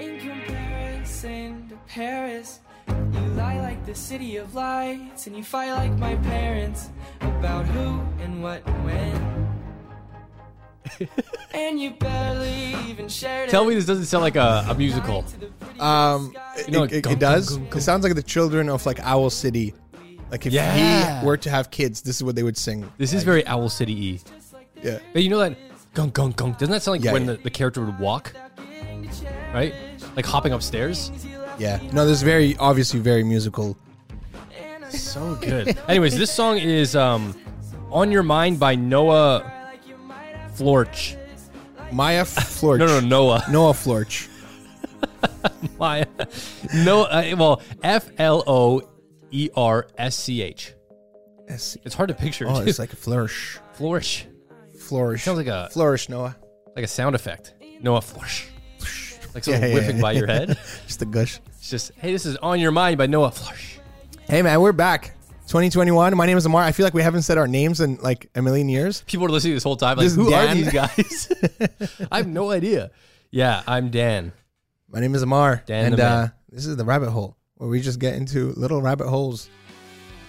In comparison to Paris, you lie like the city of lights, and you fight like my parents about who and what and when. and you barely even shared Tell it. me this doesn't sound like a, a musical. Um, it, You know, it- it gum, does. gum, gum, gum. It sounds like the children of like Owl City. Like if Yeah. he were to have kids, this is what they would sing. This is very Owl City E. Yeah. But you know that gunk gunk gunk. Doesn't that sound like Yeah, when yeah. The, the character would walk? Right? Like hopping upstairs? Yeah. No, there's very obviously very musical. So good. Anyways, this song is um On Your Mind by Noah Floersch. Maya Floersch. No, no, Noah. Noah Floersch. Maya. No, uh, well, F L O E R S C H. Yes. It's hard to picture. Oh, dude. it's like a flourish. flourish. Flourish. Sounds like a flourish, Noah. like a sound effect. Noah flourish. Like someone Yeah, yeah, whipping yeah. by your head. Just a gush. It's just, hey, this is On Your Mind by Noah Flourish. Hey man, we're back. 2021. My name is Amar. I feel like we haven't said our names in like a million years. People are listening this whole time. Like, This is who are Dan. these guys? I have no idea. Yeah, I'm Dan. My name is Amar, Dan and the man. uh, this is the rabbit hole where we just get into little rabbit holes.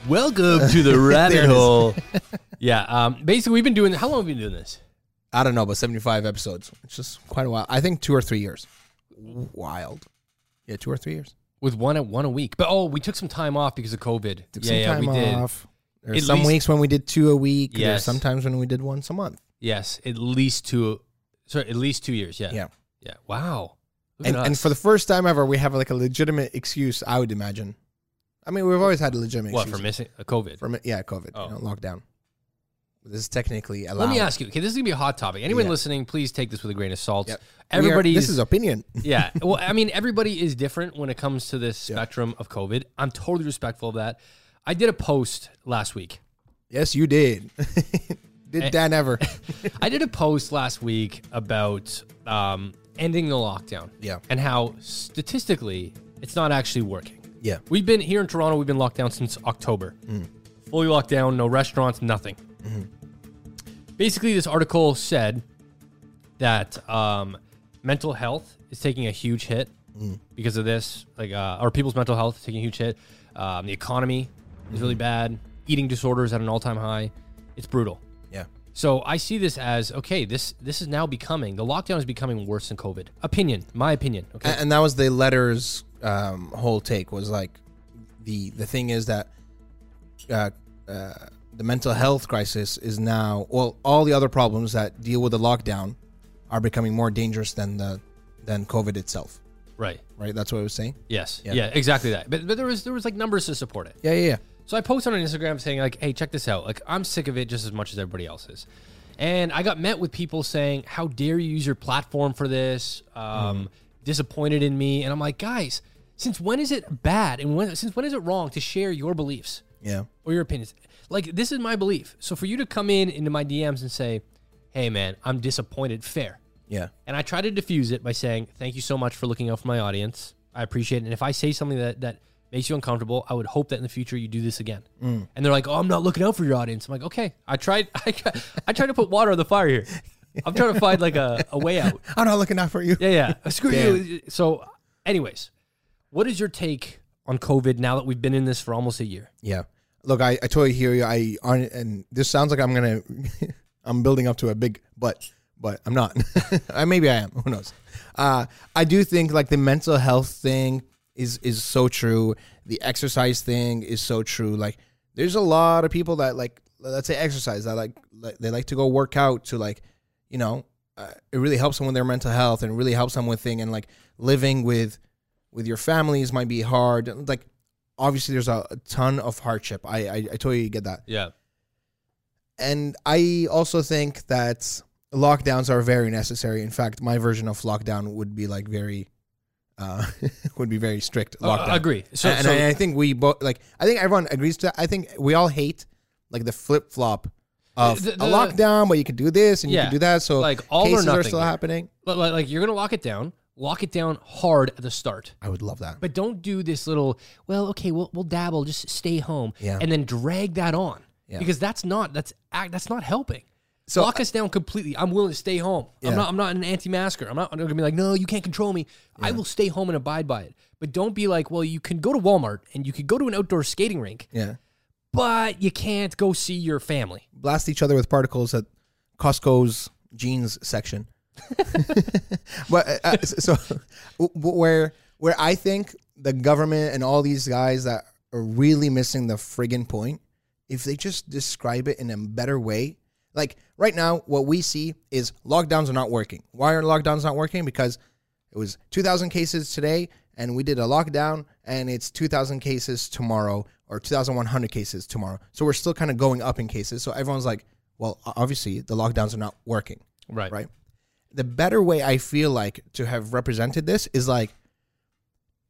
Welcome to the There rabbit is. hole. yeah, um, basically, we've been doing. How long have we been doing this? I don't know, but 75 episodes. It's just quite a while. I think two or three years. Wild. Yeah, two or three years. With one at one a week. But oh, we took some time off because of COVID. Took yeah, some yeah, time we did. off. There's At some least- weeks when we did two a week. There's Yes. sometimes when we did once a month. Yes, at least two. Sorry, at least two years. Yeah, Yeah. yeah. Wow. Look And, at and us. for the first time ever, we have like a legitimate excuse, I would imagine. I mean, we've always had a legitimate what excuse. for missing a COVID? For mi- yeah, COVID, Oh. you know, lockdown. This is technically allowed. Let me ask you. Okay, this is gonna be a hot topic. Anyone Yeah. listening, please take this with a grain of salt. Yep. We are- Everybody. this is opinion. yeah. Well, I mean, everybody is different when it comes to this spectrum of COVID. I'm totally respectful of that. I did a post last week. Yes, you did. did Eh. Dan ever? I did a post last week about um, ending the lockdown. Yeah. And how statistically it's not actually working. yeah. We've been here in Toronto, we've been locked down since October. Fully locked down, no restaurants, nothing. Basically, this article said that um, mental health is taking a huge hit because of this. Like, uh, or people's mental health is taking a huge hit. Um, the economy is really bad. Eating disorders at an all-time high. It's brutal. Yeah. So I see this as okay. This this is now becoming the lockdown is becoming worse than COVID. Opinion, my opinion. Okay. And, and that was the letter's um, whole take was like the the thing is that uh, uh, the mental health crisis is now well all the other problems that deal with the lockdown are becoming more dangerous than the than COVID itself. right. Right. That's what I was saying. Yes. Yeah. Yeah. Exactly that. But but there was there was like numbers to support it. Yeah. Yeah. Yeah. So I posted on Instagram saying like, "Hey, check this out. Like, I'm sick of it just as much as everybody else is." And I got met with people saying, "How dare you use your platform for this?" Um, Disappointed in me, and I'm like, guys, since when is it bad and when since when is it wrong to share your beliefs Yeah. or your opinions? Like, this is my belief. So for you to come in into my DMs and say, "Hey, man, I'm disappointed," fair. Yeah. And I try to diffuse it by saying, "Thank you so much for looking out for my audience. I appreciate it. And if I say something that that makes you uncomfortable, I would hope that in the future you do this again." Mm. And they're like, "Oh, I'm not looking out for your audience." I'm like, "Okay, I tried. I, tried- I tried to put water on the fire here. I'm trying to find like a, a way out." I'm not looking out for you. Yeah, yeah. Screw Damn. you. So, anyways, what is your take on COVID now that we've been in this for almost a year? Yeah. Look, I, I totally hear you. I and this sounds like I'm gonna I'm building up to a big but but I'm not. I maybe I am. Who knows? Uh, I do think like the mental health thing is is so true. The exercise thing is so true. Like there's a lot of people that like let's say exercise that like, like they like to go work out to like you know uh, it really helps them with their mental health and really helps them with thing and like living with with your families might be hard like obviously there's a, a ton of hardship I, I i totally get that Yeah. and i also think that lockdowns are very necessary in fact my version of lockdown would be like very uh would be very strict lockdown Uh, agree. So, and, so I, I think we both like i think everyone agrees to that i think we all hate like the flip-flop of The- a lockdown but you can do this and you Yeah. can do that so Like, all or cases are still here. happening like, like you're gonna lock it down, lock it down hard at the start. i would love that But don't do this little, well, okay, we'll, we'll dabble, just stay home. Yeah. And then drag that on. Yeah. Because that's not, that's act, that's not helping. So- lock us down completely. I'm willing to stay home. Yeah. I'm not. I'm not an anti-masker. I'm not, I'm not gonna be like, no, you can't control me. I will stay home and abide by it. But don't be like, well, you can go to Walmart and you could go to an outdoor skating rink, Yeah. but you can't go see your family. Blast each other with particles at Costco's jeans section. but uh, uh, so where where I think the government and all these guys that are really missing the friggin' point, if they just describe it in a better way. Like right now, what we see is lockdowns are not working. Why are lockdowns not working? Because it was 2,000 cases today, and we did a lockdown, and it's 2,000 cases tomorrow, or 2,100 cases tomorrow. So we're still kind of going up in cases. So everyone's like, well, obviously the lockdowns are not working, Right. right? The better way I feel like to have represented this is like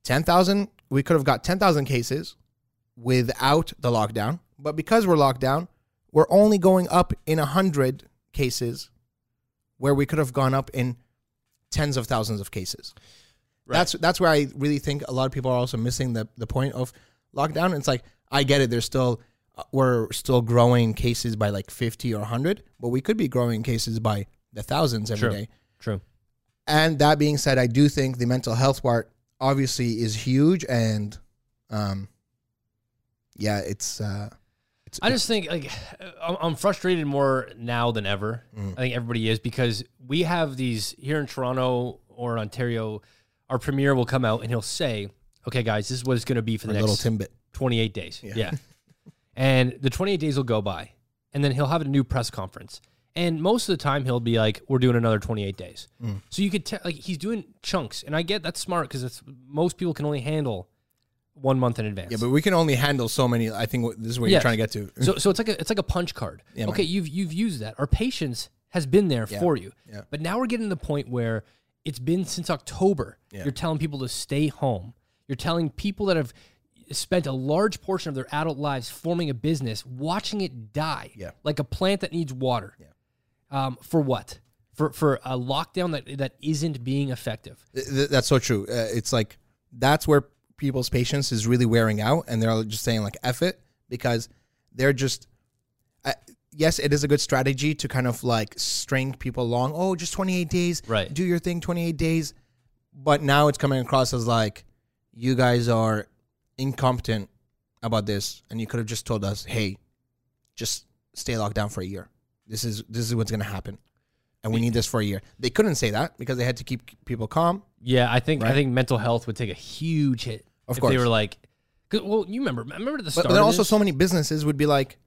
10,000. We could have got 10,000 cases without the lockdown, but because we're locked down, we're only going up in 100 cases where we could have gone up in tens of thousands of cases. Right. That's that's where I really think a lot of people are also missing the the point of lockdown. It's like I get it. There's still uh, we're still growing cases by like 50 or 100, but we could be growing cases by the thousands every day. True. And that being said, I do think the mental health part obviously is huge, and um, yeah, it's uh, it's I just think like I'm frustrated more now than ever. Mm. I think everybody is because we have these here in Toronto or in Ontario. Our premier will come out and he'll say, "Okay, guys, this is what it's going to be for the next little Timbit. 28 days." Yeah. Yeah. and the 28 days will go by, and then he'll have a new press conference. And most of the time, he'll be like, "We're doing another 28 days." Mm. So you could tell, like, he's doing chunks, and I get that's smart because it's most people can only handle one month in advance. Yeah, but we can only handle so many. I think this is what you're trying to get to. so so it's like a it's like a punch card. Yeah, man. okay, you've you've used that. Our patience has been there Yeah. for you. Yeah. But now we're getting to the point where it's been since October. Yeah. You're telling people to stay home. You're telling people that have spent a large portion of their adult lives forming a business, watching it die. Yeah. Like a plant that needs water. Um, for what? For for a lockdown that that isn't being effective. Th- th- that's so true. Uh, it's like that's where people's patience is really wearing out, and they're just saying like "f it" because they're just. Uh, yes, it is a good strategy to kind of like string people along. Oh, just 28 days. Right. Do your thing, 28 days. But now it's coming across as like you guys are incompetent about this, and you could have just told us, "Hey, just stay locked down for a year. This is this is what's going to happen." And we need this for a year. They couldn't say that because they had to keep people calm. Yeah, I think I think mental health would take a huge hit Of if course. they were like, well, you remember, remember the start. But then of also, so many businesses would be like,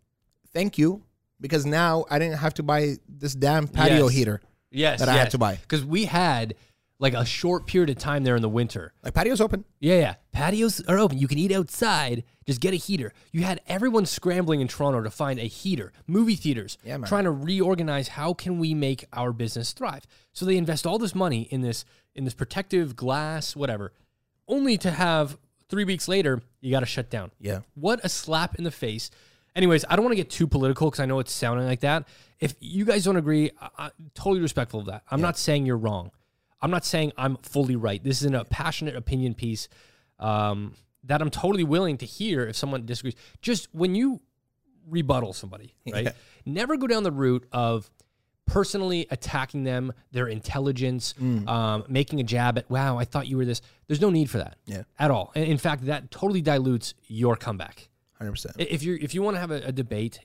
"Thank you," because now I didn't have to buy this damn patio Yes. heater yes, that I had to buy. because we had like a short period of time there in the winter. Like patio's open. Yeah, yeah. Patios are open. You can eat outside. Just get a heater. You had everyone scrambling in Toronto to find a heater. Movie theaters Yeah, man. trying to reorganize how can we make our business thrive. So they invest all this money in this in this protective glass, whatever, only to have three weeks later you got to shut down. Yeah. What a slap in the face. Anyways, I don't want to get too political because I know it's sounding like that. If you guys don't agree, I, I'm totally respectful of that. I'm not saying you're wrong. I'm not saying I'm fully right. This is a passionate opinion piece um, that I'm totally willing to hear if someone disagrees. Just when you rebuttal somebody, right? Yeah. Never go down the route of personally attacking them, their intelligence, Mm. um, making a jab at, wow, I thought you were this. There's no need for that Yeah. at all. And in fact, that totally dilutes your comeback. Hundred percent. If you if you want to have a, a debate,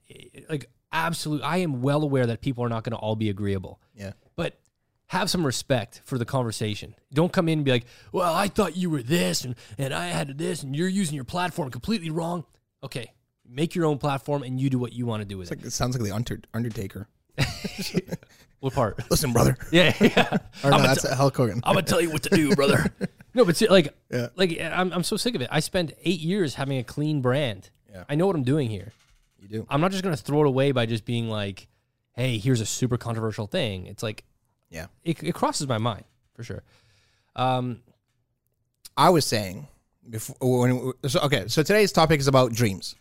like absolute, I am well aware that people are not going to all be agreeable. Yeah. Have some respect for the conversation. Don't come in and be like, "Well, I thought you were this, and and I had this, and you're using your platform completely wrong." Okay, make your own platform, and you do what you want to do with It's like it sounds like the Under- Undertaker. it. What part? Listen, brother. Yeah, yeah. Or no, I'm, gonna Hulk Hogan. I'm gonna tell you what to do, brother. no, but see, like, Yeah. like I'm, I'm so sick of it. I spent eight years having a clean brand. Yeah. I know what I'm doing here. you do. I'm not just gonna throw it away by just being like, "Hey, here's a super controversial thing." It's like Yeah. it, it crosses my mind for sure. Um, I was saying before when so, okay. So today's topic is about dreams.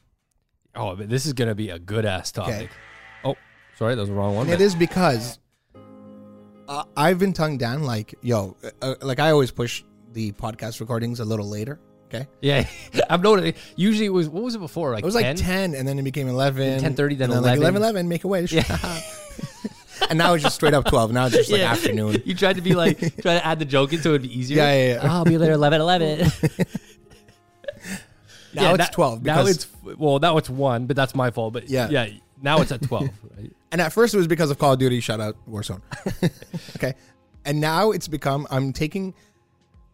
oh, but this is gonna be a good ass topic. Okay. Oh, sorry, that was the wrong one. It is because uh, I've been tongue down. Like, yo, uh, like I always push the podcast recordings a little later. Okay, Yeah, I've noticed. Usually, it was what was it before? Like it was 10? like ten, and then it became eleven. 10:30, then and 11. Like 11, 11, Make a wish. and now it's just straight up twelve. Now it's just like Yeah. afternoon. You tried to be like try to add the joke in so it'd be easier. Yeah, yeah, yeah. Oh, I'll be there eleven eleven. Now it's twelve. Now it's well, now it's one, but that's my fault. But Yeah. yeah, now it's at twelve. Right? And at first it was because of Call of Duty. Shout out Warzone. okay. And now it's become I'm taking.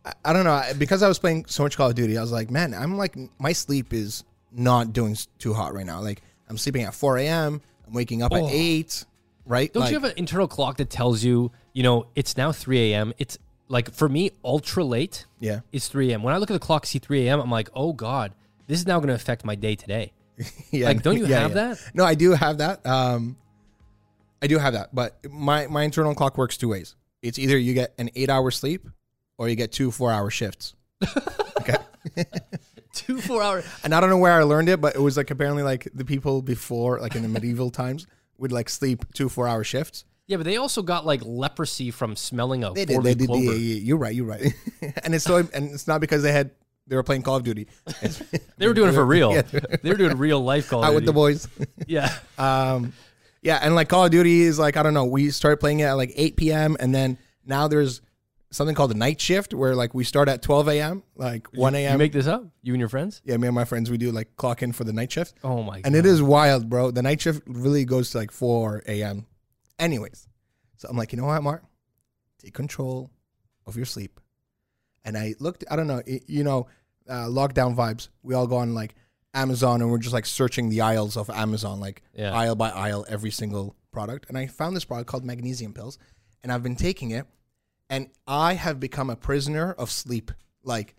I- I don't know I- because I was playing so much Call of Duty. I was like, man, I'm like my sleep is not doing s- too hot right now. Like I'm sleeping at 4 a.m. I'm waking up Oh. at eight. Right? Don't Like, you have an internal clock that tells you, you know, it's now three a.m. It's like for me, ultra late yeah. is three a.m. When I look at the clock, see three a.m. I'm like, oh god, this is now going to affect my day today. yeah. Like, don't you have that? No, I do have that. Um, I do have that, but my my internal clock works two ways. It's either you get an eight hour sleep, or you get two four hour shifts. okay. Two four hour. And I don't know where I learned it, but it was like apparently like the people before, like in the medieval times, would like sleep two four hour shifts. Yeah, but they also got like leprosy from smelling a They did. They did. clover. Yeah, yeah, you're right. You're right. and it's so, and it's not because they had they were playing Call of Duty. They were doing it for real. Yeah. they were doing real life Call of out with the boys. Yeah. Um, yeah, and like Call of Duty is like I don't know. We started playing it at like 8 p.m. and then now there's something called the night shift where like we start at 12 a.m. like 1 a.m. You make this up? You and your friends? yeah, me and my friends we do like clock in for the night shift, Oh my god. and it is wild, bro. The night shift really goes to like 4 a.m. Anyways, so I'm like, you know what, Mark, take control of your sleep. And I looked, I don't know, it- you know, uh, lockdown vibes. We all go on like Amazon and we're just like searching the aisles of Amazon, like Yeah. aisle by aisle, every single product. And I found this product called magnesium pills, and I've been taking it, and I have become a prisoner of sleep. Like,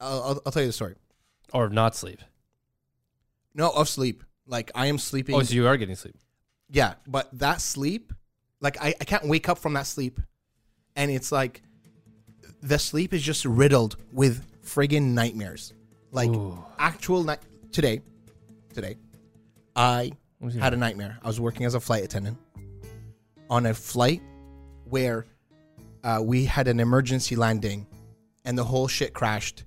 I'll, I'll, I'll tell you the story. Or not sleep. No, of sleep. Like I am sleeping. Oh, so you are getting sleep. Yeah, but that sleep, like I, I can't wake up from that sleep. And it's like the sleep is just riddled with friggin' nightmares. Like Ooh. actual night today, today, I What was your- had a nightmare. I was working as a flight attendant on a flight where uh, we had an emergency landing and the whole shit crashed.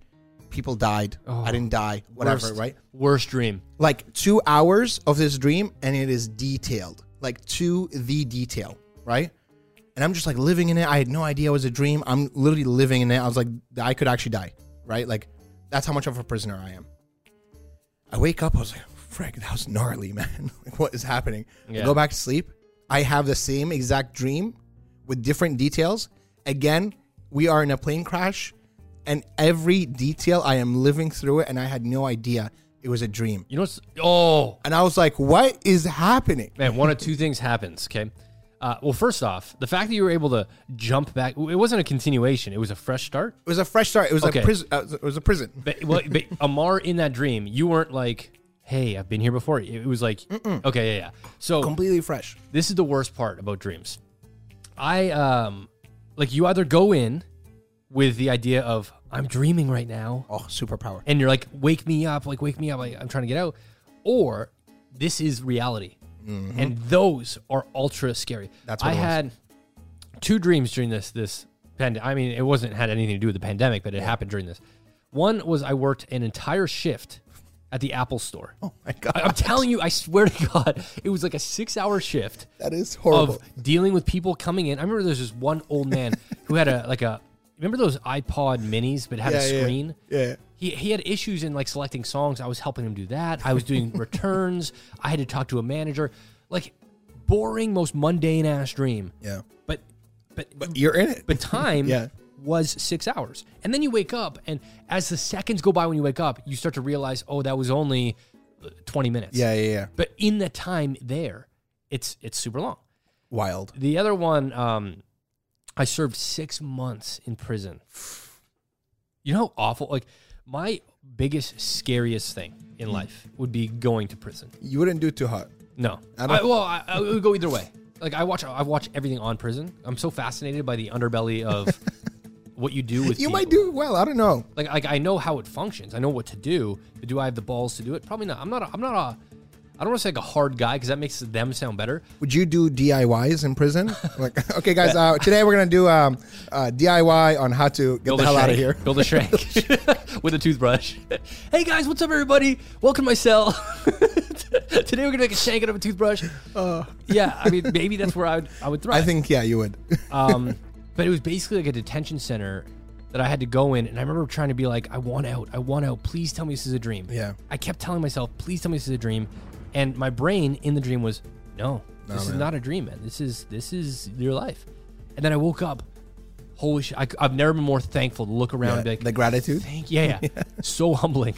People died. Oh. I didn't die. Whatever, Worst- right? Worst dream. like two hours of this dream and it is detailed like to the detail right and i'm just like living in it i had no idea it was a dream i'm literally living in it i was like i could actually die right like that's how much of a prisoner i am i wake up i was like frick that was gnarly man like what is happening Yeah. I go back to sleep i have the same exact dream with different details again we are in a plane crash and every detail i am living through it and i had no idea it was a dream You know what's oh and I was like, what is happening? man, one of two things happens, okay? Uh, well, first off, the fact that you were able to jump back, it wasn't a continuation, it was a fresh start. It was a fresh start. It was Okay. a prison. Uh, it was a prison. But, well, but Amar, in that dream, you weren't like, hey, I've been here before. It was like, okay, yeah, yeah. So Completely fresh. this is the worst part about dreams. I um like you either go in with the idea of I'm dreaming right now Oh, superpower. and you're like wake me up, like wake me up, like I'm trying to get out or this is reality. And those are ultra scary. Mm-hmm. That's what I it was. had two dreams during this this pandemic. I mean, it wasn't had anything to do with the pandemic, but it happened during this. One was I worked an entire shift at the Apple store. Oh my god, I- I'm telling you, I swear to God, it was like a six hour shift that is horrible. of dealing with people coming in. I remember there's this one old man who had a like a remember those iPod minis but had Yeah, a yeah. screen. yeah. He, he had issues in like selecting songs. I was helping him do that. I was doing returns. I had to talk to a manager. Like boring, most mundane ass dream. Yeah. But but But you're in it. but time Yeah. Was six hours. And then you wake up, and as the seconds go by when you wake up, you start to realize, oh, that was only uh, 20 minutes. yeah, yeah, yeah. But in the time there, it's it's super long. Wild. The other one, um, I served six months in prison. You know how awful? Like, my biggest, scariest thing in life would be going to prison. You wouldn't do it too hot. No. I I well, I, I would go either way. Like, I watch, I watch everything on prison. I'm so fascinated by the underbelly of what you do with You people. might do well. I don't know. Like, like I know how it functions. I know what to do. But do I have the balls to do it? Probably not. I'm not. A, I'm not a. I don't want to say like a hard guy because that makes them sound better. Would you do DIYs in prison? like, okay, guys. Uh, today we're gonna do um, uh, DIY on how to get the hell out of here. Build a shrink. with a toothbrush. hey guys, what's up, everybody? Welcome to my cell. Today we're gonna make a shank out of a toothbrush. yeah, I mean, maybe that's where I would I would thrive. I think yeah, you would. Um, but it was basically like a detention center that I had to go in, and I remember trying to be like, I want out, I want out. Please tell me this is a dream. Yeah. I kept telling myself, please tell me this is a dream, and my brain in the dream was, no, this is not a dream, man. This is this is your life. And then I woke up. Holy shit! I, have never been more thankful to look around and be like, the gratitude. Thank yeah, yeah. so humbling.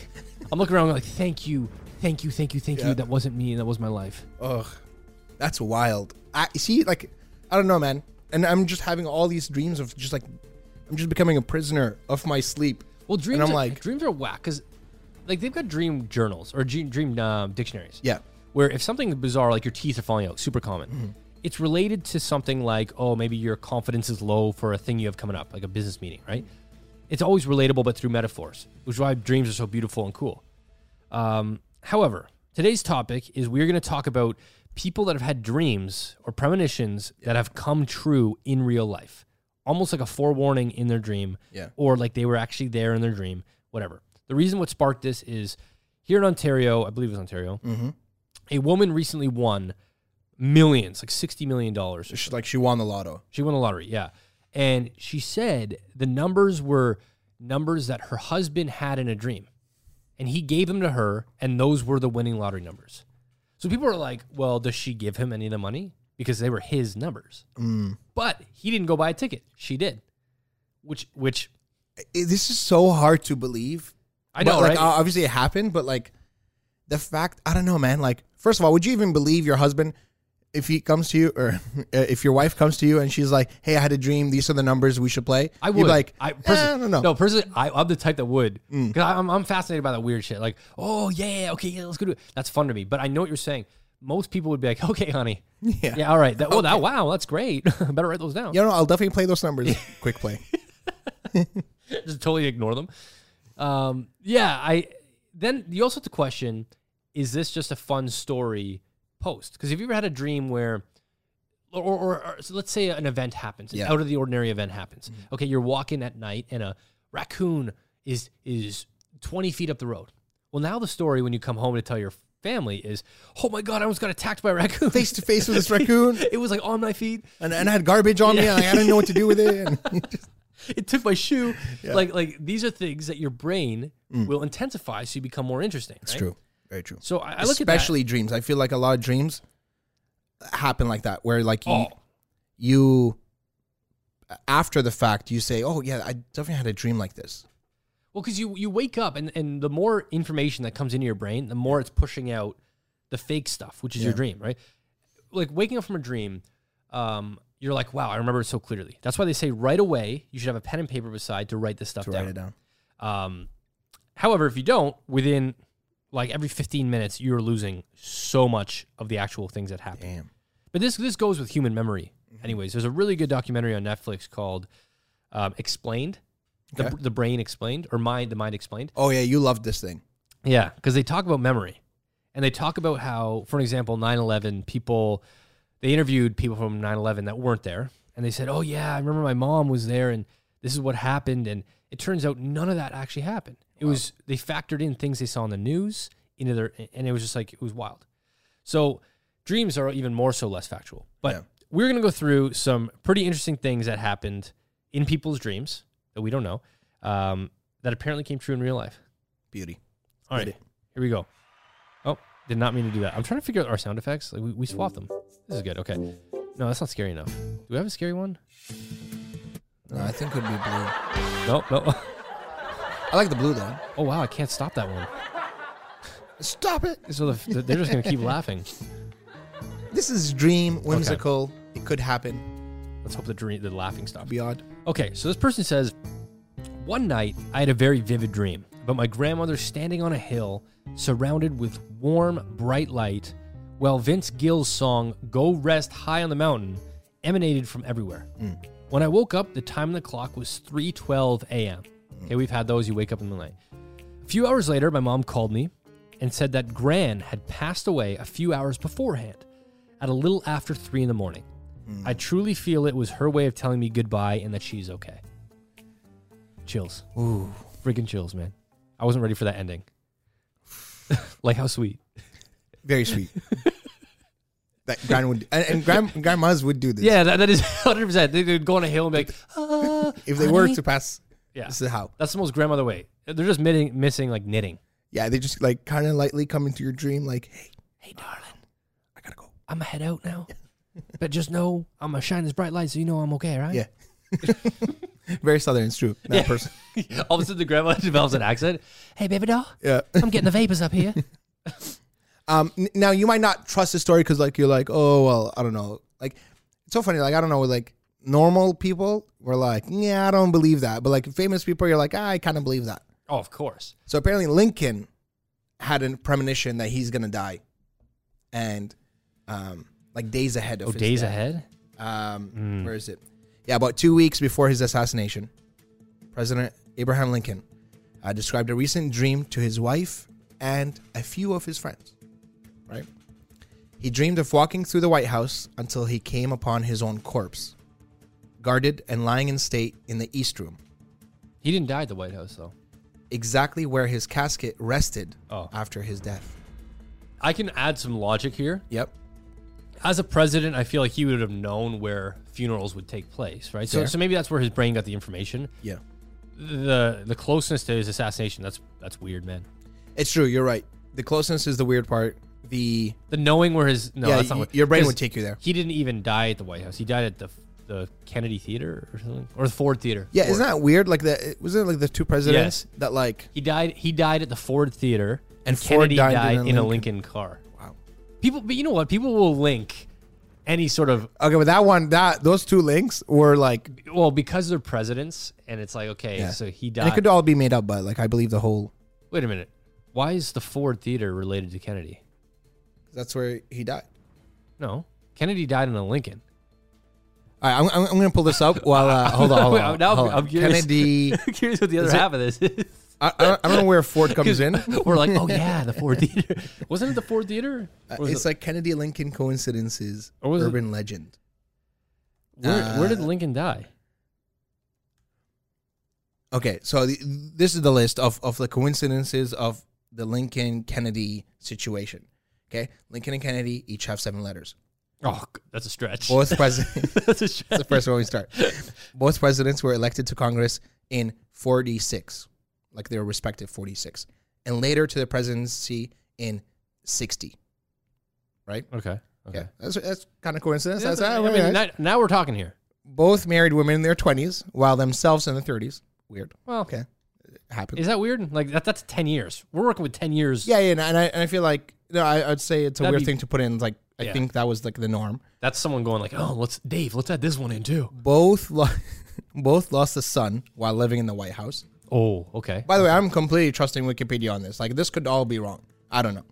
I'm looking around like, thank you, thank you, thank you, thank Yeah. you. That wasn't me. And that was my life. Ugh, that's wild. I see, like, I don't know, man. And I'm just having all these dreams of just like, I'm just becoming a prisoner of my sleep. Well, dreams. I'm are, like- dreams are whack because, like, they've got dream journals or dream, dream uh, dictionaries. Yeah. Where if something bizarre, like your teeth are falling out, super common. Mm-hmm. It's related to something like, oh, maybe your confidence is low for a thing you have coming up, like a business meeting, right? It's always relatable, but through metaphors, which is why dreams are so beautiful and cool. Um, however, today's topic is we're going to talk about people that have had dreams or premonitions that have come true in real life, almost like a forewarning in their dream, Yeah. or like they were actually there in their dream, whatever. The reason what sparked this is here in Ontario, I believe it was Ontario, mm-hmm. a woman recently won millions, like sixty million dollars. Like she won the lotto. She won the lottery, yeah. And she said the numbers were numbers that her husband had in a dream. And he gave them to her, and those were the winning lottery numbers. So people are like, well, does she give him any of the money? Because they were his numbers. Mm. But he didn't go buy a ticket. She did. Which which this is so hard to believe. I But, know, like, right? Obviously, it happened, but like the fact, I don't know, man. Like, first of all, would you even believe your husband if he comes to you, or uh, if your wife comes to you and she's like, "Hey, I had a dream. These are the numbers we should play." I You'd like, I eh, personally, I don't know. No, personally, I, I'm the type that would because I'm, I'm fascinated by that weird shit. Like, oh yeah, okay, yeah, let's go do it. That's fun to me. But I know what you're saying. Most people would be like, okay, honey, Yeah. yeah, all right. That, Oh, that wow, that's great. Better write those down. You know, I'll definitely play those numbers. Quick play. Just totally ignore them. Um, yeah, I. Then you also have to question: Is this just a fun story post? Because if you ever had a dream where, or, or, or so let's say an event happens, an Yeah. out of the ordinary event happens. Mm-hmm. Okay, you're walking at night and a raccoon is is 20 feet up the road. Well, now the story when you come home to tell your family is, oh my god, I almost got attacked by a raccoon. Face to face with this raccoon, it was like on my feet. and, and I had garbage on me, Yeah. and I didn't know what to do with it. And it took my shoe. Like like these are things that your brain mm. will intensify so you become more interesting. it's right? true. Very true. So I, I look. Especially dreams. I feel like a lot of dreams happen like that, where like you, Oh, you after the fact you say, "Oh yeah, I definitely had a dream like this." well, because you you wake up and and the more information that comes into your brain, the more it's pushing out the fake stuff, which is your dream, right? Like waking up from a dream, um, you're like, wow, I remember it so clearly. That's why they say right away you should have a pen and paper beside to write this stuff To down. write it down. Um, however, if you don't, within like every 15 minutes, you're losing so much of the actual things that happen. Damn. But this this goes with human memory. Mm-hmm. Anyways, there's a really good documentary on Netflix called um, "Explained," the, Okay. the brain explained or mind the mind explained. Oh yeah, you loved this thing. Yeah, because they talk about memory, and they talk about how, for example, 9/11 people. They interviewed people from 9/11 that weren't there, and they said, "Oh yeah, I remember my mom was there, and this is what happened." And it turns out none of that actually happened. It was they factored in things they saw in the news into their, and it was just like it was wild. So dreams are even more so less factual. But Yeah. we're gonna go through some pretty interesting things that happened in people's dreams that we don't know um, that apparently came true in real life. Beauty. All right, it. here we go. Oh, did not mean to do that. I'm trying to figure out our sound effects. Like we, we swapped them. This is good. Okay. No, that's not scary enough. Do we have a scary one? No, I think it would be blue. No, no. I like the blue though. Oh wow, I can't stop that one. Stop it. So the, they're just gonna keep laughing. This is dream, whimsical. It could happen. Let's hope the dream, the laughing stops. Beyond. Okay, so this person says, one night I had a very vivid dream about my grandmother standing on a hill, surrounded with warm, bright light, while Vince Gill's song "Go Rest High on the Mountain" emanated from everywhere. Hmm. When I woke up, the time on the clock was 3:12 a.m. Okay, we've had those. You wake up in the night. A few hours later, my mom called me and said that Gran had passed away a few hours beforehand, at a little after three in the morning. I truly feel it was her way of telling me goodbye and that she's okay. Chills. Ooh. Freaking chills, man. I wasn't ready for that ending. like how sweet. Very sweet. that grand would and, and grand, grandmas would do this. Yeah, that, that is 100%. They would go on a hill and be like, ah, If they were to pass, Yeah. this is how. That's the most grandmother way. They're just missing, missing like knitting. Yeah, they just like kind of lightly come into your dream, like, hey, Hey, darling, I gotta go. I'm to head out now. but just know I'm to shine this bright light so you know I'm okay, right? Yeah. Very southern. It's true. That Yeah. person. All of a sudden, the grandma develops an accent. Hey, baby doll, Yeah. I'm getting the vapors up here. Um. n- Now you might not trust the story because like you're like, oh well, I don't know. Like it's so funny. Like I don't know. Like normal people were like, yeah, I don't believe that. But like famous people, you're like, ah, I kind of believe that. oh, of course. So apparently Lincoln had a premonition that he's gonna die, and um, like days ahead of Oh, his days death. ahead? Um, Mm. where is it? Yeah, about two weeks before his assassination, President Abraham Lincoln uh, described a recent dream to his wife and a few of his friends. Right? He dreamed of walking through the White House until he came upon his own corpse, guarded and lying in state in the East Room, He didn't die at the White House, though. exactly where his casket rested Oh. after his death. I can add some logic here. Yep. As a president, I feel like he would have known where funerals would take place, right? So, Fair. so maybe that's where his brain got the information. Yeah. The the closeness to his assassination, that's that's weird, man. It's true. You're right. The closeness is the weird part. The The knowing where his no, yeah, that's not y- what, your brain 'cause would take you there. He didn't even die at the White House. He died at the the Kennedy Theater or something, or the Ford Theater. Yeah, Ford. isn't that weird? Like the wasn't it like the two presidents that like He died. He died at the Ford Theater, And and, Ford Kennedy died died, in a in a Lincoln. Lincoln car. wow. People, but you know what? People will link any sort of Okay, but that one that those two links were like well because they're presidents, and it's like okay, Yeah. so he and died. it could all be made up, but like I believe the whole Wait a minute. Why is the Ford Theater related to Kennedy? that's where he died. No, Kennedy died in a Lincoln. Right, I'm, I'm, I'm gonna pull this up while uh, hold on, hold on. Now I'm- hold on. I'm curious. Kennedy. I'm curious what the other Is it- half of this is. I, I, don't, I don't know where Ford comes in. We're like, oh yeah, the Ford Theater. Wasn't it the Ford Theater? Uh, Or was it's it- like Kennedy Lincoln coincidences, Or was it- urban legend. where, where did uh, Lincoln die? Okay, so the, this is the list of, of the coincidences of the Lincoln Kennedy situation. Okay, Lincoln and Kennedy each have seven letters. Oh, that's a stretch. Both presidents. that's a stretch. That's the first one we start. Both presidents were elected to Congress in 46, like their respective 46, and later to the presidency in 60. Right? Okay. Okay. Yeah, that's, that's kind of coincidence. Yeah, That's, I mean, very now, now we're talking here. Both married women in their 20s, while themselves in their 30s. Weird. Well, Okay, happens. is that weird? Like that, that's ten years. We're working with ten years. yeah, yeah, and I, and I feel like no, I, I'd say it's a That'd weird be- thing to put in. Like I Yeah. think that was like the norm. That's someone going like, oh, let's Dave, let's add this one in too. Both lo- both lost a son while living in the White House. Oh, okay. By the way, I'm completely trusting Wikipedia on this. Like this could all be wrong. I don't know.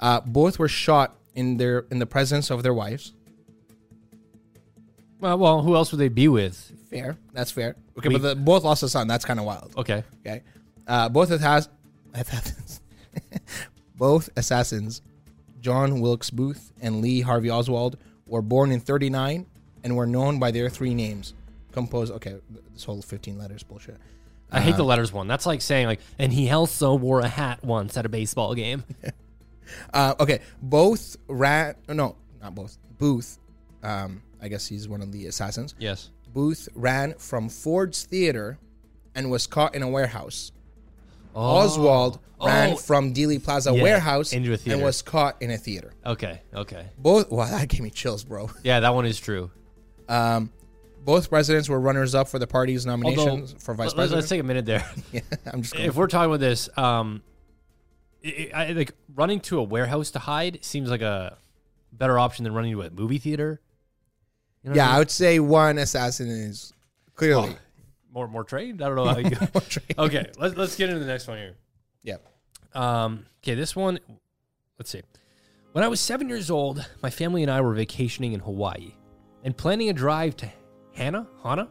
Uh, both were shot in their in the presence of their wives. Well, well, who else would they be with? Fair, that's fair. Okay, We- but the, both lost a son. That's kind of wild. Okay. Okay, uh, both has both assassins, John Wilkes Booth and Lee Harvey Oswald, were born in 39 and were known by their three names. Composed. Okay, this whole 15 letters bullshit. I hate the letters one. That's like saying like, and he also wore a hat once at a baseball game. Uh, okay, both ran. No, not both. Booth. Um, I guess he's one of the assassins. yes. Booth ran from Ford's Theater and was caught in a warehouse. Oh. Oswald ran Oh. from Dealey Plaza Yeah, warehouse into a and was caught in a theater. Okay. Okay. Both. Wow, that gave me chills, bro. Yeah, that one is true. Um, both presidents were runners up for the party's nominations for vice let- president. let's take a minute there. yeah, I'm just. Going, if we're talking about this, um, I, I, like running to a warehouse to hide seems like a better option than running to a movie theater. You know what yeah, I I mean? would say one assassin is clearly. Well, more more trained. I don't know how you. more trained. okay, let's let's get into the next one here. Yeah. Um, okay, this one, let's see. When I was seven years old, my family and I were vacationing in Hawaii and planning a drive to Hana? Hana?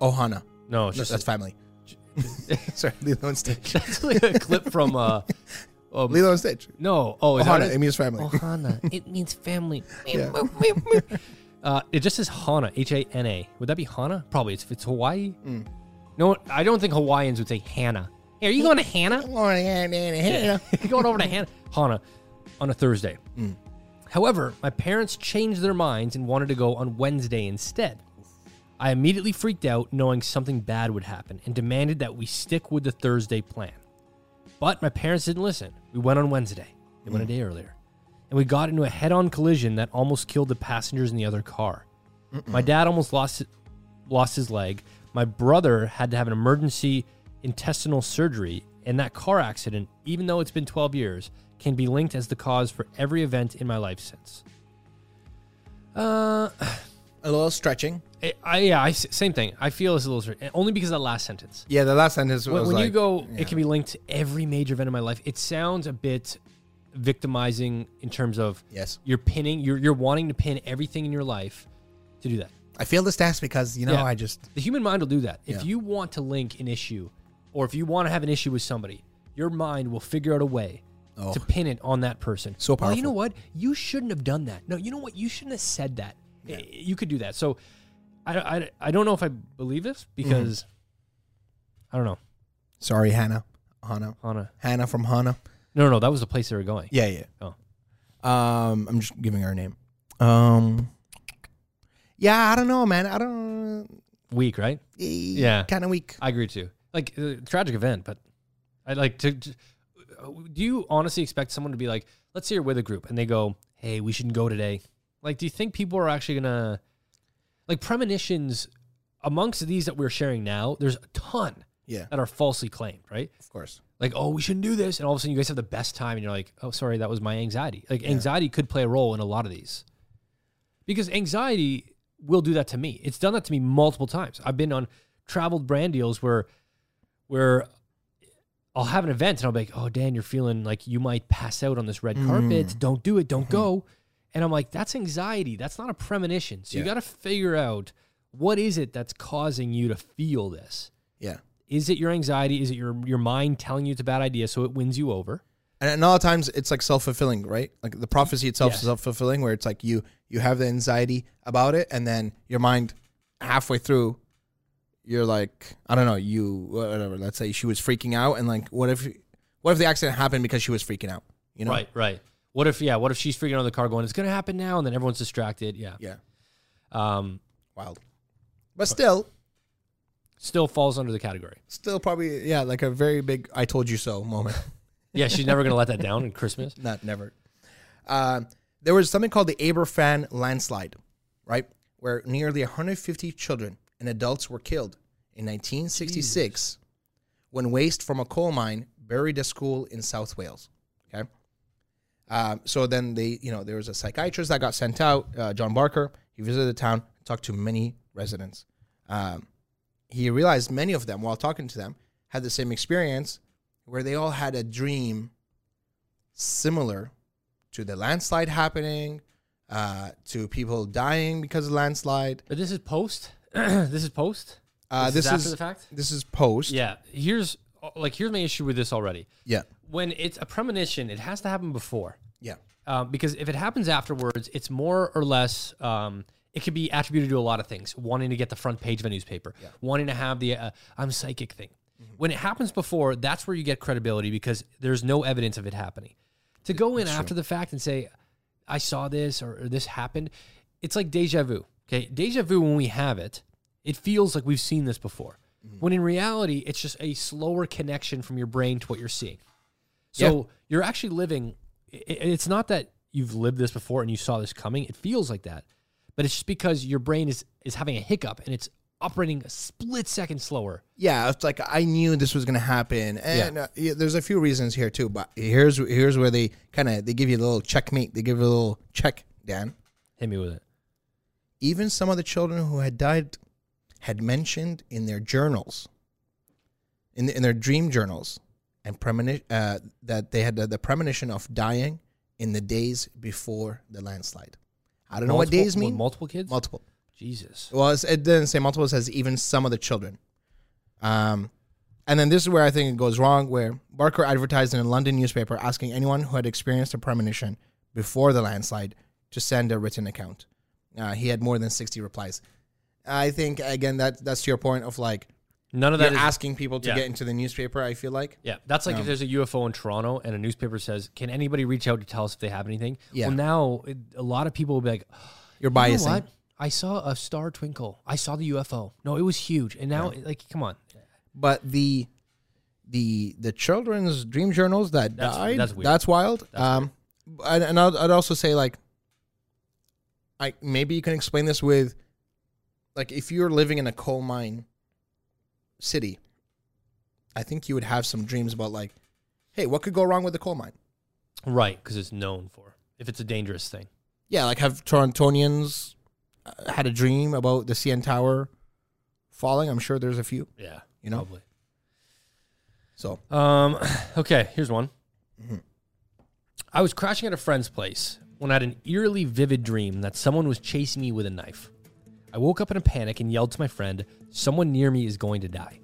Ohana. No, it's No, just that's family. Sorry, Lilo and Stitch. that's like a clip from uh, um, Lilo and Stitch. no. Oh, is that Ohana. it? It means family. Ohana. it means family. Yeah. Uh, it just says Hana, H A N A. Would that be Hana? Probably. It's, if it's Hawaii. Mm. No, I don't think Hawaiians would say Hana. Hey, are you going to Hannah? Yeah. going over to Han- Hana on a Thursday. However, my parents changed their minds and wanted to go on Wednesday instead. I immediately freaked out, knowing something bad would happen, and demanded that we stick with the Thursday plan. But my parents didn't listen. We went on Wednesday. They went a day earlier. And we got into a head on collision that almost killed the passengers in the other car. My dad almost lost lost his leg. My brother had to have an emergency intestinal surgery, and that car accident, even though it's been 12 years, can be linked as the cause for every event in my life since. Uh, A little stretching. I, I yeah, I, same thing. I feel it's a little str- only because of that last sentence. Yeah, the last sentence was When, when you go, yeah. it can be linked to every major event in my life. It sounds a bit victimizing in terms of Yes. you're pinning, you're you're wanting to pin everything in your life to do that. I feel this stats because you know Yeah. I just The human mind will do that. If Yeah. you want to link an issue, or if you want to have an issue with somebody, your mind will figure out a way Oh. to pin it on that person. So Well, you know what? You shouldn't have done that. No, you know what? You shouldn't have said that. Eh, You could do that. So, I, I, I don't know if I believe this because I don't know. sorry, Hannah, Hannah, Hannah. Hannah from Hannah. No, no, no, that was the place they were going. Yeah, yeah. Oh. Um, I'm just giving her a name. Um, yeah, I don't know, man. I don't. Weak, right? Yeah, kind of weak. I agree too. Like uh, tragic event, but I like to, to- Do you honestly expect someone to be like, let's say you're with a group and they go, "Hey, we shouldn't go today." Like, do you think people are actually gonna like premonitions amongst these that we're sharing now? There's a ton Yeah, that are falsely claimed, right? of course. Like, oh, we shouldn't do this, and all of a sudden you guys have the best time, and you're like, oh, sorry, that was my anxiety. Like, anxiety could play a role in a lot of these because anxiety will do that to me. It's done that to me multiple times. I've been on traveled brand deals where where I'll have an event and I'll be like, "Oh, Dan, you're feeling like you might pass out on this red mm. carpet. Don't do it. Don't mm-hmm. go." And I'm like, "That's anxiety. That's not a premonition." So you got to figure out what is it that's causing you to feel this. Yeah, Is it your anxiety? Is it your your mind telling you it's a bad idea so it wins you over? and a lot of times it's like self fulfilling, right? Like the prophecy itself Yes. is self fulfilling, where it's like you you have the anxiety about it, and then your mind halfway through, you're like, I don't know, you whatever. Let's say she was freaking out, and like, what if what if the accident happened because she was freaking out? You know? Right, right. What if yeah? What if she's freaking out in the car going, "It's gonna happen now," and then everyone's distracted? Yeah. Yeah. Um, Wild. But still, still falls under the category. still probably yeah, like a very big "I told you so" moment. Yeah, she's never gonna let that down in Christmas. Not never. Uh, there was something called the Aberfan landslide, right, where nearly 150 children and adults were killed in 1966 when waste from a coal mine buried a school in South Wales. Okay. Um, so then they, you know, there was a psychiatrist that got sent out, uh, John Barker. He visited the town, talked to many residents. Um, he realized many of them, while talking to them, had the same experience where they all had a dream similar to the landslide happening, uh, to people dying because of landslide. But this is post. this is post. Uh, this, this, is after is the fact. this is post. Yeah. Here's like here's my issue with this already. yeah, When it's a premonition, it has to happen before. yeah, um, because if it happens afterwards, it's more or less. Um, it could be attributed to a lot of things. Wanting to get the front page of a newspaper, wanting to have the uh, "I'm psychic" thing. When it happens before, that's where you get credibility because there's no evidence of it happening. To go in after the fact and say, "I saw this" or, or "This happened," it's like deja vu. Okay, deja vu. When we have it, it feels like we've seen this before. When in reality, it's just a slower connection from your brain to what you're seeing. So you're actually living. It's not that you've lived this before and you saw this coming. It feels like that, but it's just because your brain is is having a hiccup and it's operating a split second slower. yeah. It's like I knew this was gonna happen, and uh, yeah, there's a few reasons here too. But here's here's where they kind of they give you a little checkmate. They give you a little check, Dan. Hit me with it. Even some of the children who had died had mentioned in their journals, in in their dream journals, and premoni- uh, that they had the, the premonition of dying in the days before the landslide. I don't know what Multiple- days mean. Multiple kids. Multiple. Jesus. Well, it's, it didn't say multiple. It says even some of the children. Um, and then this is where I think it goes wrong. Where Barker advertised in a London newspaper asking anyone who had experienced a premonition before the landslide to send a written account. Uh, he had more than sixty replies. I think again that that's to your point of like None of that You're is- asking people to Yeah. get into the newspaper. I feel like. Yeah, that's like if there's a UFO in Toronto and a newspaper says, "Can anybody reach out to tell us if they have anything?" Yeah. Well, now it, a lot of people will be like, You're "You know biasing. what? I saw a star twinkle. I saw the UFO. No, it was huge." And now, like, come on, But the the the children's dream journals that That's- died. that's weird. That's wild. um, and, and I'd, I'd also say like, I maybe you can explain this with, like, if you're living in a coal mine city, I think you would have some dreams about like, hey, what could go wrong with the coal mine? right? Because it's known for if it's a dangerous thing. Yeah, like have Torontonians uh, had a dream about the CN Tower falling? I'm sure there's a few. Yeah, You know? probably. So Um, okay, here's one. I was crashing at a friend's place when I had an eerily vivid dream that someone was chasing me with a knife. I woke up in a panic and yelled to my friend, Someone near me is going to die.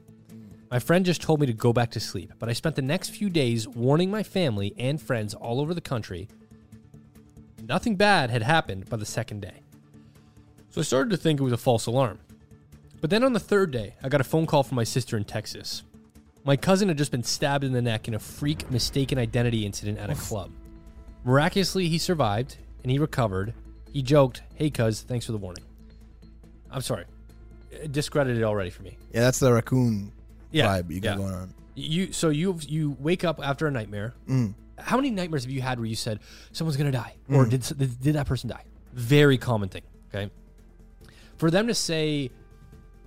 My friend just told me to go back to sleep, but I spent the next few days warning my family and friends all over the country. Nothing bad had happened by the second day. So I started to think it was a false alarm. But then on the third day, I got a phone call from my sister in Texas. My cousin had just been stabbed in the neck in a freak mistaken identity incident at a club. Miraculously, he survived and he recovered. He joked, Hey, cuz, thanks for the warning. I'm sorry. It discredited already for me. yeah, that's the raccoon Yeah, vibe you got yeah. going on. You so you you wake up after a nightmare. Mm. How many nightmares have you had where you said someone's gonna die or did did did that person die? Very common thing. Okay, for them to say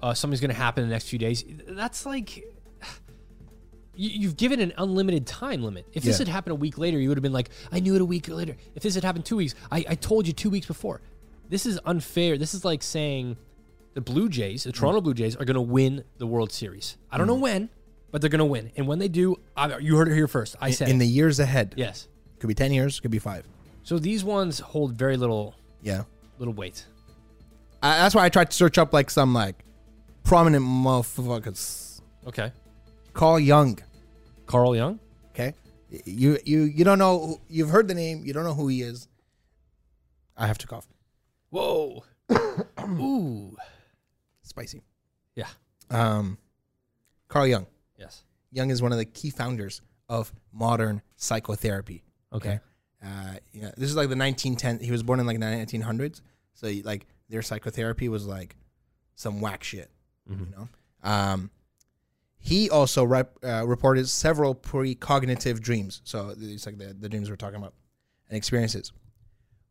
uh, something's gonna happen in the next few days, that's like you, you've given an unlimited time limit. If this Yeah. had happened a week later, you would have been like, I knew it a week later. If this had happened two weeks, I, I told you two weeks before. This is unfair. This is like saying the Blue Jays, the mm. Toronto Blue Jays, are going to win the World Series. I don't know mm. when, but they're going to win. And when they do, I, you heard it here first. I said in it. the years ahead. yes. Could be 10 years, could be five. So these ones hold very little Yeah. little weight. I, that's why I tried to search up like some like prominent motherfuckers. Okay. Carl Jung. Carl Jung. Okay. You you you don't know. who- You've heard the name. You don't know who he is. I have to cough. Whoa. Ooh. Spicy. Yeah. Um, Carl Jung. Yes. Jung is one of the key founders of modern psychotherapy. Okay. Uh, yeah, this is like the 1910. He was born in like the 1900s. So like their psychotherapy was like some whack shit. Mhm. You know. Um, he also rep, uh, reported several precognitive dreams. So it's like the, the dreams we're talking about and experiences.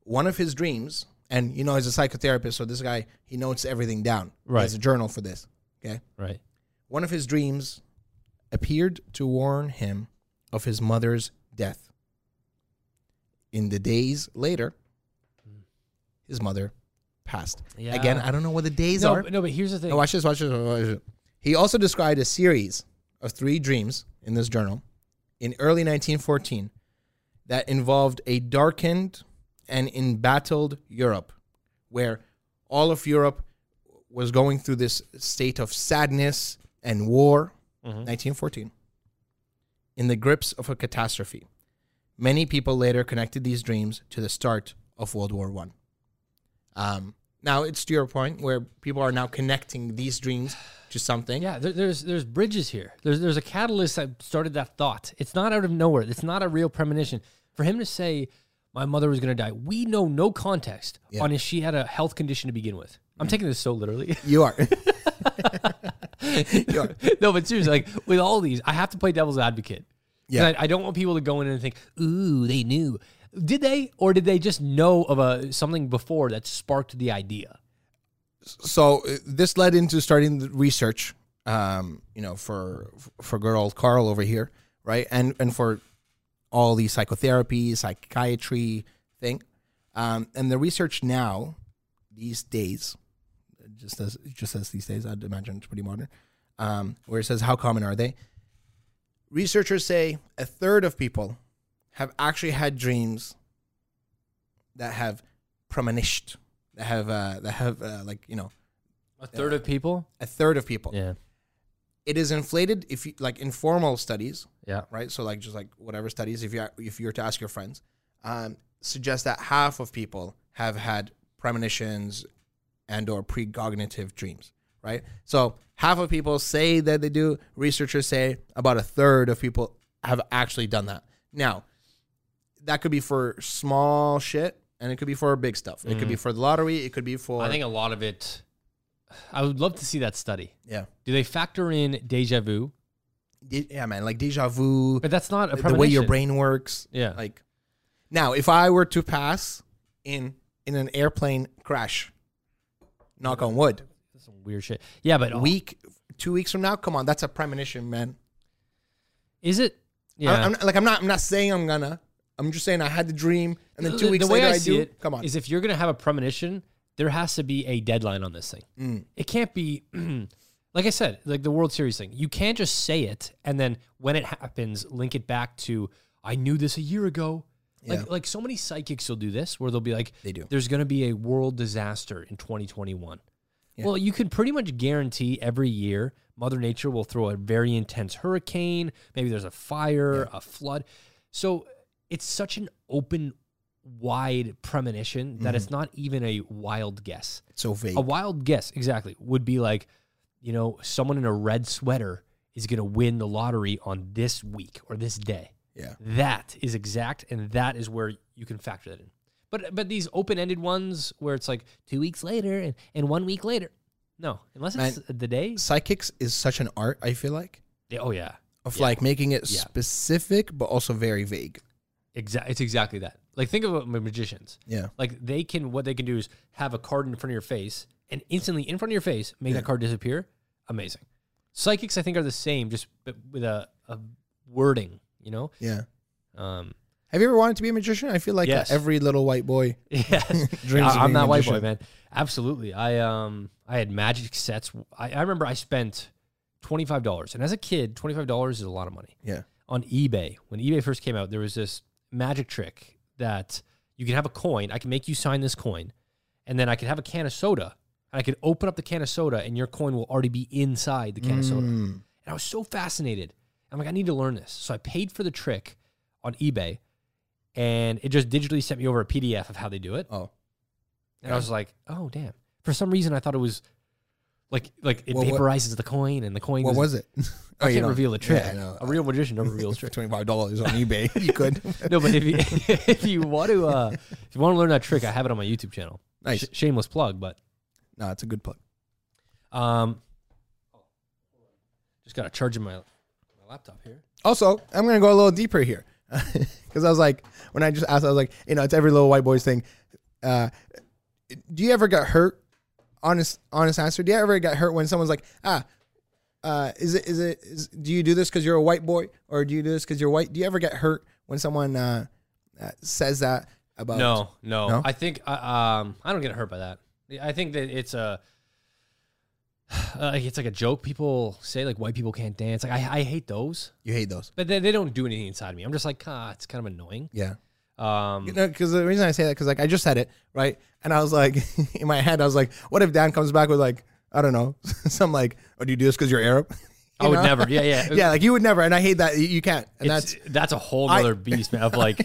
One of his dreams, and you know, he's a psychotherapist, so this guy he notes everything down. He Right. has a journal for this. Okay. Right. One of his dreams appeared to warn him of his mother's death. In the days later, his mother passed. Yeah. Again, I don't know what the days no, are. but, no, but here's the thing. No, watch this, watch this, watch this. He also described a series of three dreams in this journal in early 1914 that involved a darkened and embattled Europe, where all of Europe was going through this state of sadness and war. Mhm. 1914. In the grips of a catastrophe. Many people later connected these dreams to the start of World War One. Um, now it's to your point where people are now connecting these dreams to something. Yeah, there, there's there's bridges here. There's there's a catalyst that started that thought. It's not out of nowhere. It's not a real premonition. For him to say my mother was going to die, we know no context Yeah. on if she had a health condition to begin with. I'm taking this so literally. You are. you are. no, but seriously, like with all these, I have to play devil's advocate. Yeah. I, I don't want people to go in and think, "Ooh, they knew." Did they, or did they just know of a something before that sparked the idea? So uh, this led into starting the research, um, you know, for for good old Carl over here, right? And and for all the psychotherapy, psychiatry thing. Um, and the research now, these days, just as just as these days, I'd imagine it's pretty modern. Um, where it says how common are they? Researchers say a third of people have actually had dreams that have premonitioned, that have uh, that have uh, like you know A third of people. a third of people. Yeah, It is inflated if you like informal studies, yeah. right? So like just like whatever studies, if you if you were to ask your friends, um, suggest that half of people have had premonitions and or precognitive dreams, right? So half of people say that they do. Researchers say about a third of people have actually done that. Now, that could be for small shit, and it could be for big stuff. It could be for the lottery. It could be for I think a lot of it. I would love to see that study. yeah, Do they factor in deja vu? Yeah, man, like deja vu, But that's not a the way your brain works. Yeah. Like now, if I were to pass in in an airplane crash, knock on wood, That's some weird shit. Yeah, but a week, two weeks from now, come on, that's a premonition, man. is it? Yeah. I, am like I'm not I'm not saying I'm gonna. I'm just saying I had the dream, and then two The- weeks the way later I, I, do. it come on, is if you're gonna have a premonition, there has to be a deadline on this thing. Mm. It can't be like I said, like the World Series thing. You can't just say it and then when it happens, link it back to I knew this a year ago. Like Yeah. like so many psychics will do this where they'll be like, They do. There's gonna be a world disaster in 2021. Well, you can pretty much guarantee every year Mother Nature will throw a very intense hurricane. Maybe there's a fire, a flood. So it's such an open, wide premonition that it's mm-hmm. not even a wild guess. it's so vague. A wild guess, exactly, would be like, you know, someone in a red sweater is going to win the lottery on this week or this day. yeah, That is exact, and that is where you can factor that in. But but these open ended ones where it's like two weeks later and, and one week later, no, unless it's the day. psychics is such an art. I feel like yeah, Oh yeah, of Yeah. like making it Yeah. specific but also very vague. exact. It's exactly that. Like think of magicians. Yeah, Like they can what they can do is have a card in front of your face and instantly in front of your face make that card disappear. Amazing. Psychics I think are the same, just with a, a wording. You know. yeah. Um, Have you ever wanted to be a magician? I feel like uh, Yes. every little white boy Yes, dreams. I, of am that white boy, man. Absolutely. I um I had magic sets. I, I remember I spent twenty five dollars, and as a kid, twenty five dollars is a lot of money. Yeah, On eBay, when eBay first came out, there was this magic trick that you can have a coin. I can make you sign this coin, and then I could have a can of soda, and I could open up the can of soda, and your coin will already be inside the can of soda. Mm. And I was so fascinated. I'm like, I need to learn this. So I paid for the trick on eBay, and it just digitally sent me over a PDF of how they do it. Oh, And I was like, oh damn. For some reason I thought it was like like it Well, what- vaporizes the coin and the coin what was it? I you can't reveal the trick. I. A real magician never reveals trick. twenty five dollars on eBay, you could. No, but if you if you want to uh if you want to learn that trick, I have it on my YouTube channel. Nice. Sh- shameless plug, but no, it's a good plug. um just gotta charge in my my laptop here. Also, I'm gonna go a little deeper here because I was like, when I just asked, I was like, you know, it's every little white boy's thing. Uh, do you ever get hurt? Honest, honest answer. Do you ever get hurt when someone's like, ah, uh, is it, is it, is, do you do this because you're a white boy, or do you do this because you're white? Do you ever get hurt when someone uh, uh, says that about? No, no, No? I think uh, um I don't get hurt by that. I think that it's a uh, it's like a joke. People say like white people can't dance. Like I, I hate those. you hate those. But they, they don't do anything inside me. I'm just like, ah, it's kind of annoying. Yeah. Um, You know, because the reason I say that, because like I just said it, right? And I was like, in my head, I was like, what if Dan comes back with like, I don't know, some like, oh, do you do this because you're Arab? I would know? never. Yeah, yeah. yeah, like you would never, and I hate that you, you can't, and It's, that's that's a whole other beast, man. Of like,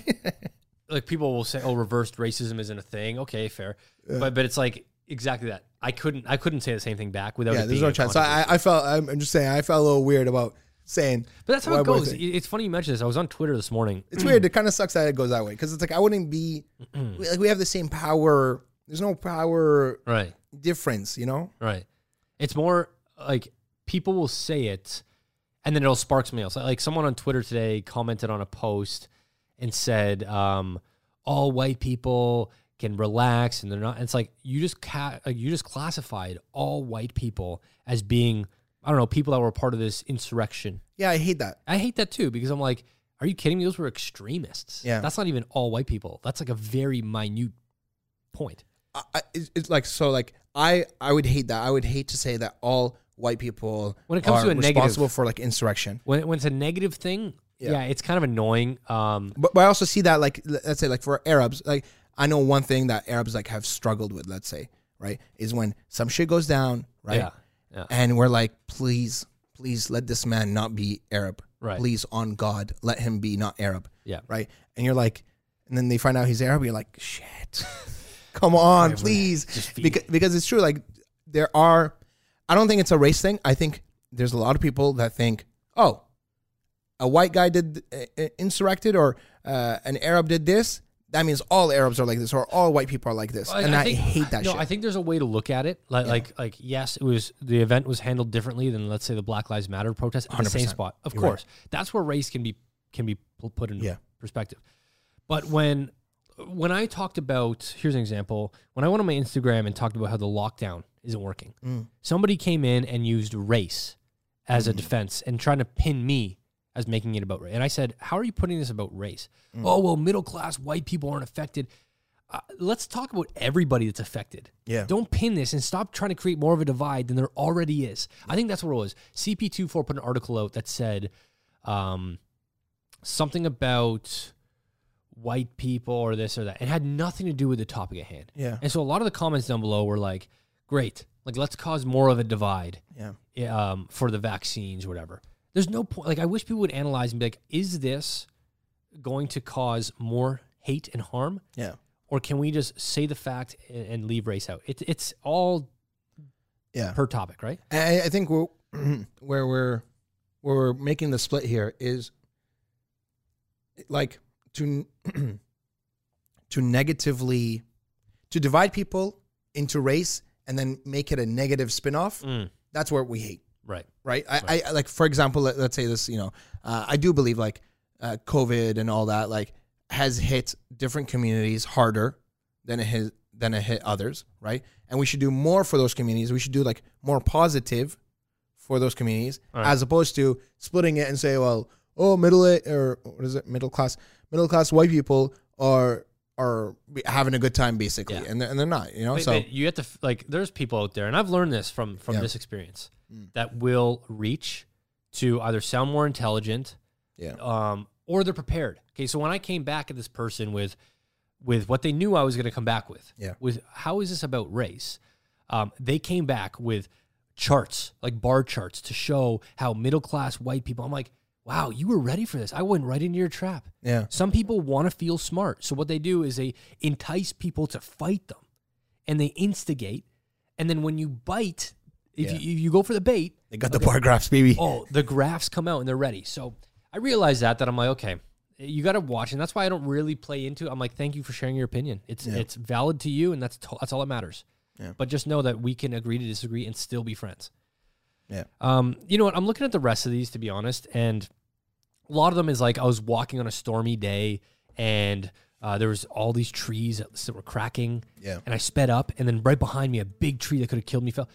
like people will say, "Oh, reversed racism isn't a thing." Okay, fair. But but it's like exactly that. I couldn't I couldn't say the same thing back without. yeah. There's no chance. So I. I felt, I'm just saying, I felt a little weird about saying, but that's how it goes. It- It's funny you mentioned this. I was on Twitter this morning. It's weird. It kind of sucks that it goes that way because it's like I wouldn't be like we have the same power. There's no power Right. difference, you know. Right. It's more like people will say it and then it'll spark something else. Like someone on Twitter today commented on a post and said, um, all white people can relax and they're not. It's like you just ca- you just classified all white people as being I don't know people that were part of this insurrection. Yeah, I hate that. I hate that too because I'm like, are you kidding me? Those were extremists. Yeah. that's not even all white people. That's like a very minute point. I, I- it's, it's like so like I I would hate that. I would hate to say that all white people When it comes are to a negative- responsible for like insurrection. When when it's a negative thing, Yeah. yeah, it's kind of annoying. Um, But, but I also see that like l- let's say like for Arabs, like I know one thing that Arabs like have struggled with, let's say, right, is when some shit goes down, right? Yeah, yeah. And we're like, please, please let this man not be Arab. Right. Please on God, let him be not Arab. Yeah. Right. And you're like, and then they find out he's Arab, you're like, shit. Come on, please. Because, because it's true, like there are I don't think it's a race thing. I think there's a lot of people that think, oh, a white guy did uh, uh, insurrected or uh, an Arab did this. That means all Arabs are like this, or all white people are like this, and I, think- hate that shit. no, shit. I think there's a way to look at it. Like, like, like, yes, it was the event was handled differently than let's say the Black Lives Matter protest in the same spot. Of You're right. course, that's where race can be can be put into Yeah. perspective. But when when I talked about here's an example. When I went on my Instagram and talked about how the lockdown isn't working, Mm. somebody came in and used race as a defense and trying to pin me as making it about race. And I said, "How are you putting this about race? Mm. Oh well, middle class white people aren't affected." Uh, let's talk about everybody that's affected. Yeah. Don't pin this and stop trying to create more of a divide than there already is. I think that's what it was. CP24 put an article out that said um, something about white people or this or that. It had nothing to do with the topic at hand. Yeah. And so a lot of the comments down below were like, great, like let's cause more of a divide yeah, um, for the vaccines whatever. There's no point. Like, I wish people would analyze and be like, is this going to cause more hate and harm? yeah, Or can we just say the fact and, and leave race out? It, it's all yeah. per topic, right? I, I think we're, where we're where we're making the split here is like to to negatively to divide people into race and then make it a negative spin-off. Mm, That's where we hate. Right. right? I, I like for example, let, us say this. You know, uh, I do believe like uh, COVID and all that like has hit different communities harder than it has than it hit others, right? And we should do more for those communities. We should do like more positive for those communities Right. as opposed to splitting it and say, well, oh, middle or what is it, middle class, middle class white people are are having a good time basically, Yeah. and they're, and they're not, you know. But- so but you have to like. There's people out there, and I've learned this from from Yeah. this experience Mm. that will reach to either sound more intelligent, yeah, um, or they're prepared. Okay, so when I came back at this person with with what they knew I was going to come back with, Yeah. with how is this about race? Um, they came back with charts, like bar charts, to show how middle class white people. I'm like, wow, you were ready for this. I went right into your trap. yeah, Some people want to feel smart. So what they do is they entice people to fight them and they instigate. And then when you bite, if Yeah. you, you go for the bait, they got the bar graphs, baby. oh, the graphs come out and they're ready. So I realized that, that I'm like, okay, you got to watch. And that's why I don't really play into it. I'm like, thank you for sharing your opinion. It's, Yeah. it's valid to you. And that's, to, that's all that matters. Yeah. But just know that we can agree to disagree and still be friends. Yeah. Um, you know what? I'm looking at the rest of these to be honest, and a lot of them is like I was walking on a stormy day, and uh, there was all these trees that, were cracking, Yeah. and I sped up, and then right behind me, a big tree that could have killed me fell.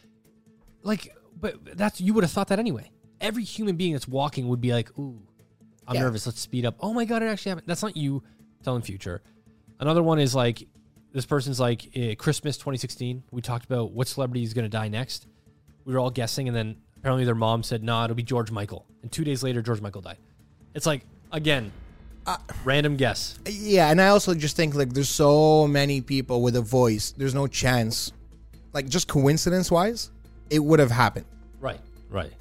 Like, but that's you would have thought that anyway. Every human being that's walking would be like, "Ooh, I'm Yeah. nervous. Let's speed up." Oh my god, it actually happened. That's not you telling future. Another one is like this person's like eh, Christmas 2016. We talked about what celebrity is going to die next. We were all guessing, and then apparently their mom said, "Nah, it'll be George Michael." And two days later, George Michael died. It's like again, uh, random guess. Yeah, and I also just think like there's so many people with a voice. There's no chance, like just coincidence wise, it would have happened. Right, right.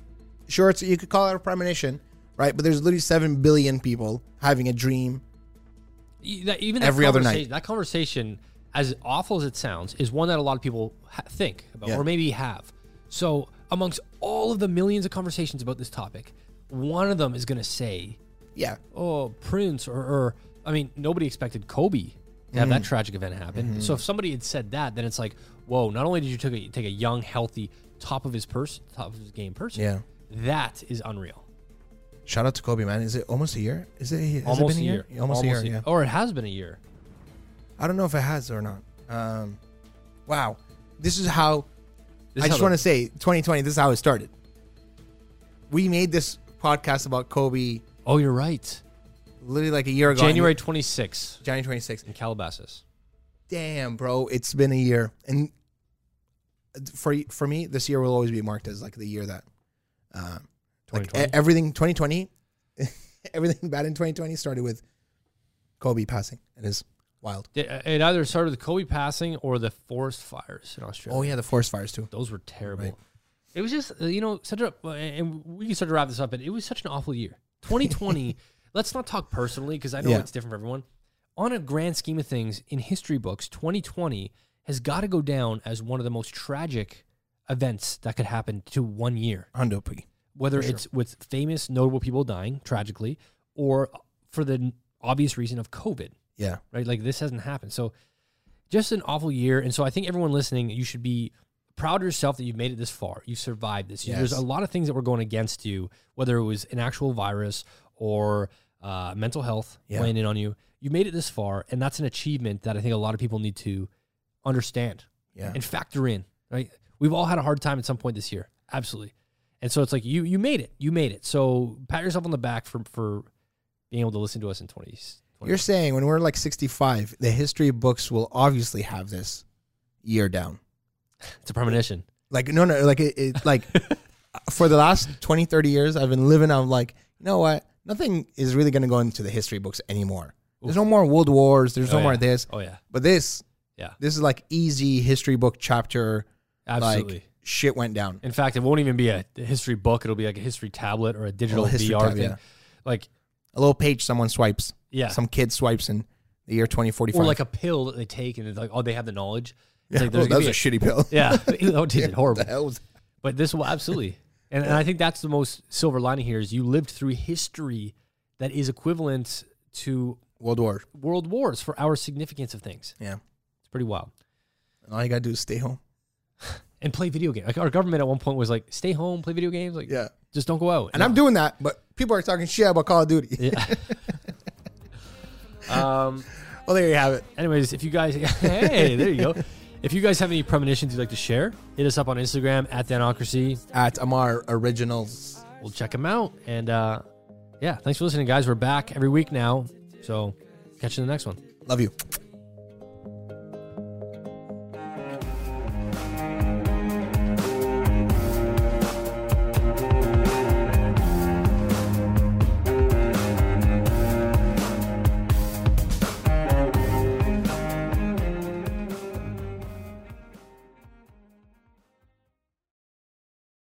Sure, it's you could call it a premonition, right? But there's literally seven billion people having a dream. That- Even that Every other night. That conversation, as awful as it sounds, is one that a lot of people ha- think about, Yeah. or maybe have. So, amongst all of the millions of conversations about this topic, one of them is going to say, Yeah, "Oh, Prince," or, or I mean, nobody expected Kobe to have that tragic event happen. So, if somebody had said that, then it's like, "Whoa!" Not only did you take a, take a young, healthy, top of his person, top of his game person, yeah. that is unreal. Shout out to Kobe, man. Is it almost a year? Is it has it Almost been a year. Almost, a year. Yeah. Or it has been a year. I don't know if it has or not. Um, wow, this is how. This I just want to say, 2020. This is how it started. We made this podcast about Kobe Oh, you're right. literally like a year ago. January 26th January 26th. in Calabasas. damn, bro, it's been a year, and for for me, this year will always be marked as like the year that, uh, like 2020? e- everything 2020, everything bad in 2020 started with Kobe passing. It is wild. It, it either started with Kobe passing or the forest fires in Australia. Oh yeah, the forest fires too. Those were terrible. Right. It was just, uh, you know, such a, and we can start to wrap this up, but it was such an awful year. 2020, let's not talk personally because I know Yeah. it's different for everyone. On a grand scheme of things, in history books, 2020 has got to go down as one of the most tragic events that could happen to one year, Hundo P. whether it's with famous, notable people dying tragically, or for the obvious reason of COVID. Yeah. right? Like this hasn't happened. So just an awful year. And so I think everyone listening, you should be proud of yourself that you've made it this far. You survived this. Yes. There's a lot of things that were going against you, whether it was an actual virus or uh, mental health Yeah. weighing in on you. You made it this far, and that's an achievement that I think a lot of people need to understand Yeah. and factor in. Right? We've all had a hard time at some point this year, absolutely. And so it's like you you made it, you made it. So pat yourself on the back for for being able to listen to us in 20. 20 You're saying when we're like 65, the history books will obviously have this year down. it's a premonition. Like, no, no, like, it, it like for the last 20, 30 years, I've been living on like, you know what? Nothing is really going to go into the history books anymore. There's no more world wars. There's Oh, no more this. Oh yeah, But this, yeah, this is like easy history book chapter. absolutely. Like, shit went down. In fact, it won't even be a history book. It'll be like a history tablet or a digital Oh, VR tab, thing. yeah. Like A little page someone swipes. yeah, Some kid swipes in the year 2045. or like a pill that they take and it's like oh they have the knowledge. It's yeah, like there's oh, that was a be shitty pill. yeah, oh, it tasted horrible. The hell was But this will absolutely, and, and I think that's the most silver lining here is you lived through history that is equivalent to World War. world wars for our significance of things. Yeah. It's pretty wild. And all you got to do is stay home. And play video games. Like our government at one point was like, stay home, play video games. Like, Yeah. Just don't go out. And I'm doing that, but people are talking shit about Call of Duty. Yeah. um. well, there you have it. Anyways, if you guys, hey, there you go. If you guys have any premonitions you'd like to share, hit us up on Instagram at Danocracy. At Amar Originals. We'll check them out. And uh, yeah, thanks for listening, guys. We're back every week now. So catch you in the next one. Love you.